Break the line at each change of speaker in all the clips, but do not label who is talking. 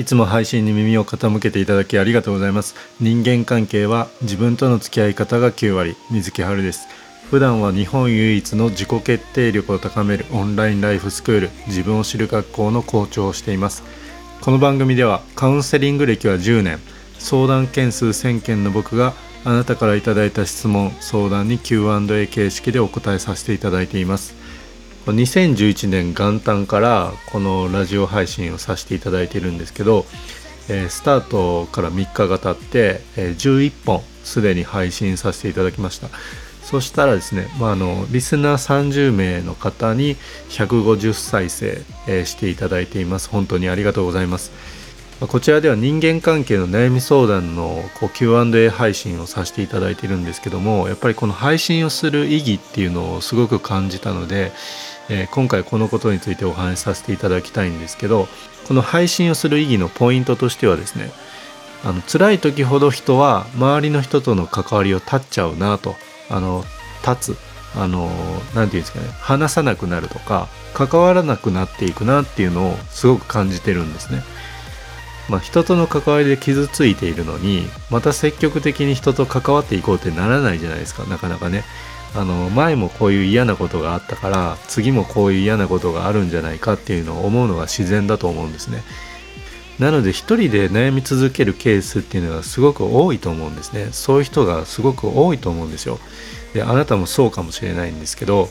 いつも配信に耳を傾けていただきありがとうございます。人間関係は自分との付き合い方が9割水木春です。普段は日本唯一の自己決定力を高めるオンラインライフスクール自分を知る学校の校長をしています。この番組ではカウンセリング歴は10年。相談件数1000件の僕があなたからいただいた質問相談に Q&A 形式でお答えさせていただいています。2011年元旦からこのラジオ配信をさせていただいているんですけど、えー、スタートから3日が経って、えー、11本すでに配信させていただきました。そしたらですね、まあ、あのリスナー30名の方に150再生、えー、していただいています。本当にありがとうございます。こちらでは人間関係の悩み相談のこう Q&A 配信をさせていただいているんですけどもやっぱりこの配信をする意義っていうのをすごく感じたので、えー、今回このことについてお話しさせていただきたいんですけどこの配信をする意義のポイントとしてはですねあの辛い時ほど人は周りの人との関わりを断っちゃうなとあの立つあの何て言うんですかね話さなくなるとか関わらなくなっていくなっていうのをすごく感じてるんですね。まあ、人との関わりで傷ついているのにまた積極的に人と関わっていこうってならないじゃないですか。なかなかね。あの前もこういう嫌なことがあったから次もこういう嫌なことがあるんじゃないかっていうのを思うのが自然だと思うんですね。なので一人で悩み続けるケースっていうのがすごく多いと思うんですね。そういう人がすごく多いと思うんですよ。であなたもそうかもしれないんですけど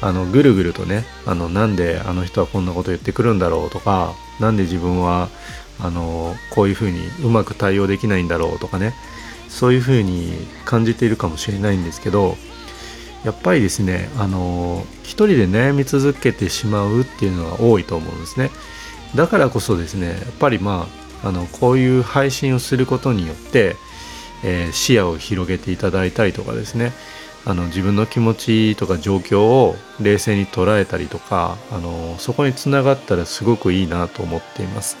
あのぐるぐるとねあのなんであの人はこんなこと言ってくるんだろうとか何で自分はあのこういうふうにうまく対応できないんだろうとかねそういうふうに感じているかもしれないんですけどやっぱりですねあの一人で悩み続けてしまうっていうのが多いと思うんですねだからこそですねやっぱりまああのこういう配信をすることによって、えー、視野を広げていただいたりとかですねあの自分の気持ちとか状況を冷静に捉えたりとかあのそこにつながったらすごくいいなと思っています。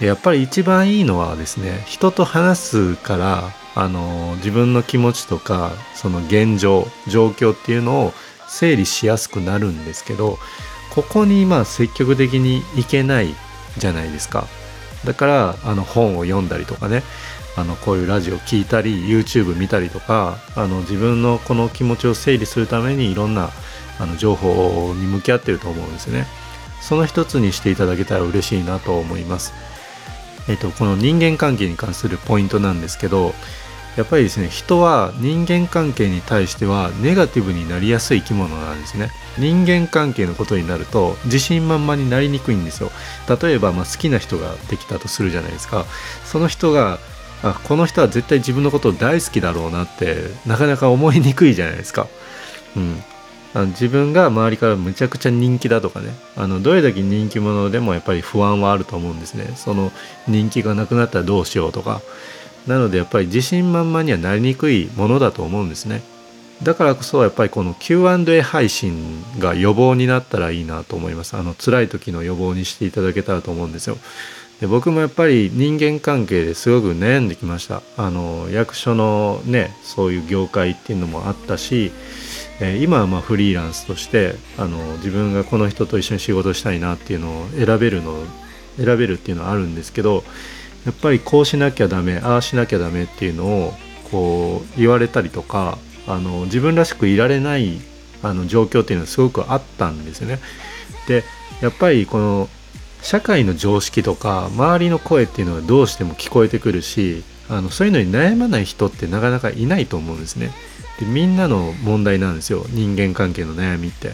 やっぱり一番いいのはですね人と話すからあの自分の気持ちとかその現状状況っていうのを整理しやすくなるんですけどここにまあ積極的にいけないじゃないですか。だからあの本を読んだりとかねあのこういうラジオ聞いたり YouTube 見たりとかあの自分のこの気持ちを整理するためにいろんなあの情報に向き合ってると思うんですね。その一つにしていただけたら嬉しいなと思います。えっと、この人間関係に関するポイントなんですけどやっぱりですね人は人間関係に対してはネガティブになりやすい生き物なんですね。人間関係のことになると自信満々になりにくいんですよ。例えばまあ好きな人ができたとするじゃないですか。その人があこの人は絶対自分のことを大好きだろうなってなかなか思いにくいじゃないですか、うん、あの自分が周りからむちゃくちゃ人気だとかね。あのどれだけ人気者でもやっぱり不安はあると思うんですね。その人気がなくなったらどうしようとか。なのでやっぱり自信満々にはなりにくいものだと思うんですね。だからこそやっぱりこの Q&A 配信が予防になったらいいなと思います。あの辛い時の予防にしていただけたらと思うんですよ。で僕もやっぱり人間関係ですごく悩んできました。あの役所のねそういう業界っていうのもあったしえ、今はまフリーランスとしてあの自分がこの人と一緒に仕事したいなっていうのを選べるの選べるっていうのはあるんですけどやっぱりこうしなきゃダメああしなきゃダメっていうのをこう言われたりとかあの自分らしくいられないあの状況っていうのはすごくあったんですよね。でやっぱりこの社会の常識とか周りの声っていうのはどうしても聞こえてくるしあのそういうのに悩まない人ってなかなかいないと思うんですね。でみんなの問題なんですよ。人間関係の悩みって。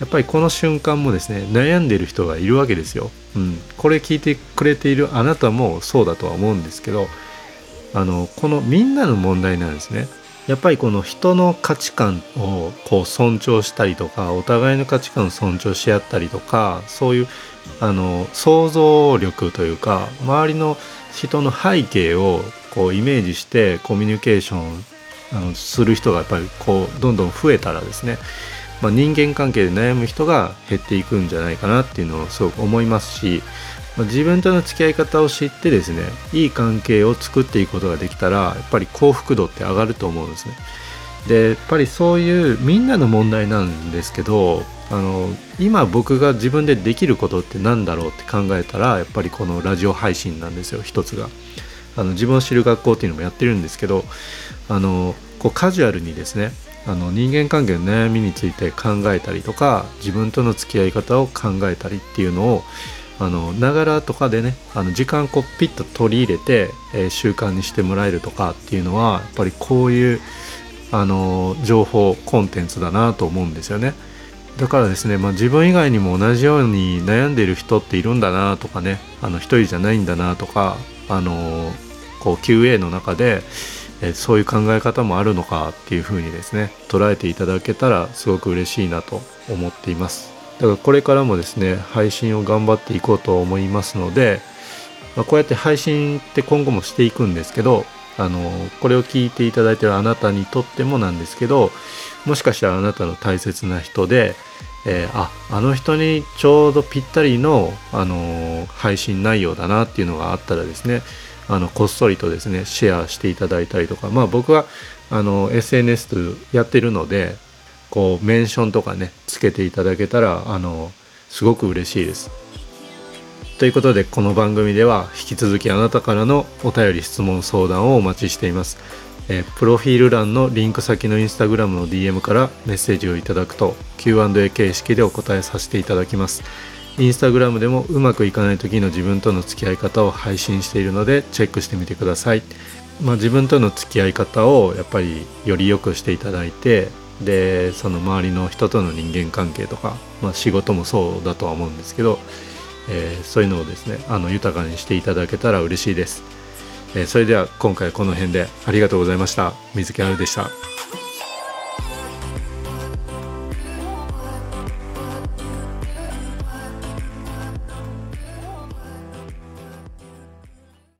やっぱりこの瞬間もですね悩んでる人がいるわけですよ、うん、これ聞いてくれているあなたもそうだとは思うんですけどあのこのみんなの問題なんですね。やっぱりこの人の価値観をこう尊重したりとかお互いの価値観を尊重し合ったりとかそういうあの想像力というか周りの人の背景をこうイメージしてコミュニケーションあのする人がやっぱりこうどんどん増えたらですね、まあ、人間関係で悩む人が減っていくんじゃないかなっていうのをすごく思いますし、まあ、自分との付き合い方を知ってですねいい関係を作っていくことができたらやっぱり幸福度って上がると思うんですね。でやっぱりそういうみんなの問題なんですけどあの今僕が自分でできることって何だろうって考えたらやっぱりこのラジオ配信なんですよ一つが。あの自分を知る学校っていうのもやってるんですけどあのこうカジュアルにですねあの人間関係の悩みについて考えたりとか自分との付き合い方を考えたりっていうのをあのながらとかでねあの時間こうピッと取り入れて、えー、習慣にしてもらえるとかっていうのはやっぱりこういうあの情報コンテンツだなと思うんですよね。だからですね、まあ、自分以外にも同じように悩んでいる人っているんだなとかねあの一人じゃないんだなとかあのこう QA の中で、えそういう考え方もあるのかっていうふうにですね捉えていただけたらすごく嬉しいなと思っています。だからこれからもですね配信を頑張っていこうと思いますので、まあ、こうやって配信って今後もしていくんですけどあのこれを聞いていただいているあなたにとってもなんですけどもしかしたらあなたの大切な人で、えー、ああの人にちょうどぴったりの、あの配信内容だなっていうのがあったらですねあのこっそりとですねシェアしていただいたりとかまあ僕はあの SNS やってるのでこうメンションとかねつけていただけたらあのすごく嬉しいです。ということでこの番組では引き続きあなたからのお便り質問相談をお待ちしています。えー、プロフィール欄のリンク先のインスタグラムの DM からメッセージをいただくと Q&A 形式でお答えさせていただきます。インスタグラムでもうまくいかない時の自分との付き合い方を配信しているのでチェックしてみてください。まあ、自分との付き合い方をやっぱりより良くしていただいてでその周りの人との人間関係とか、まあ、仕事もそうだとは思うんですけど、えー、そういうのをですねあの豊かにしていただけたら嬉しいです、えー、それでは今回この辺でありがとうございました。水木春でした。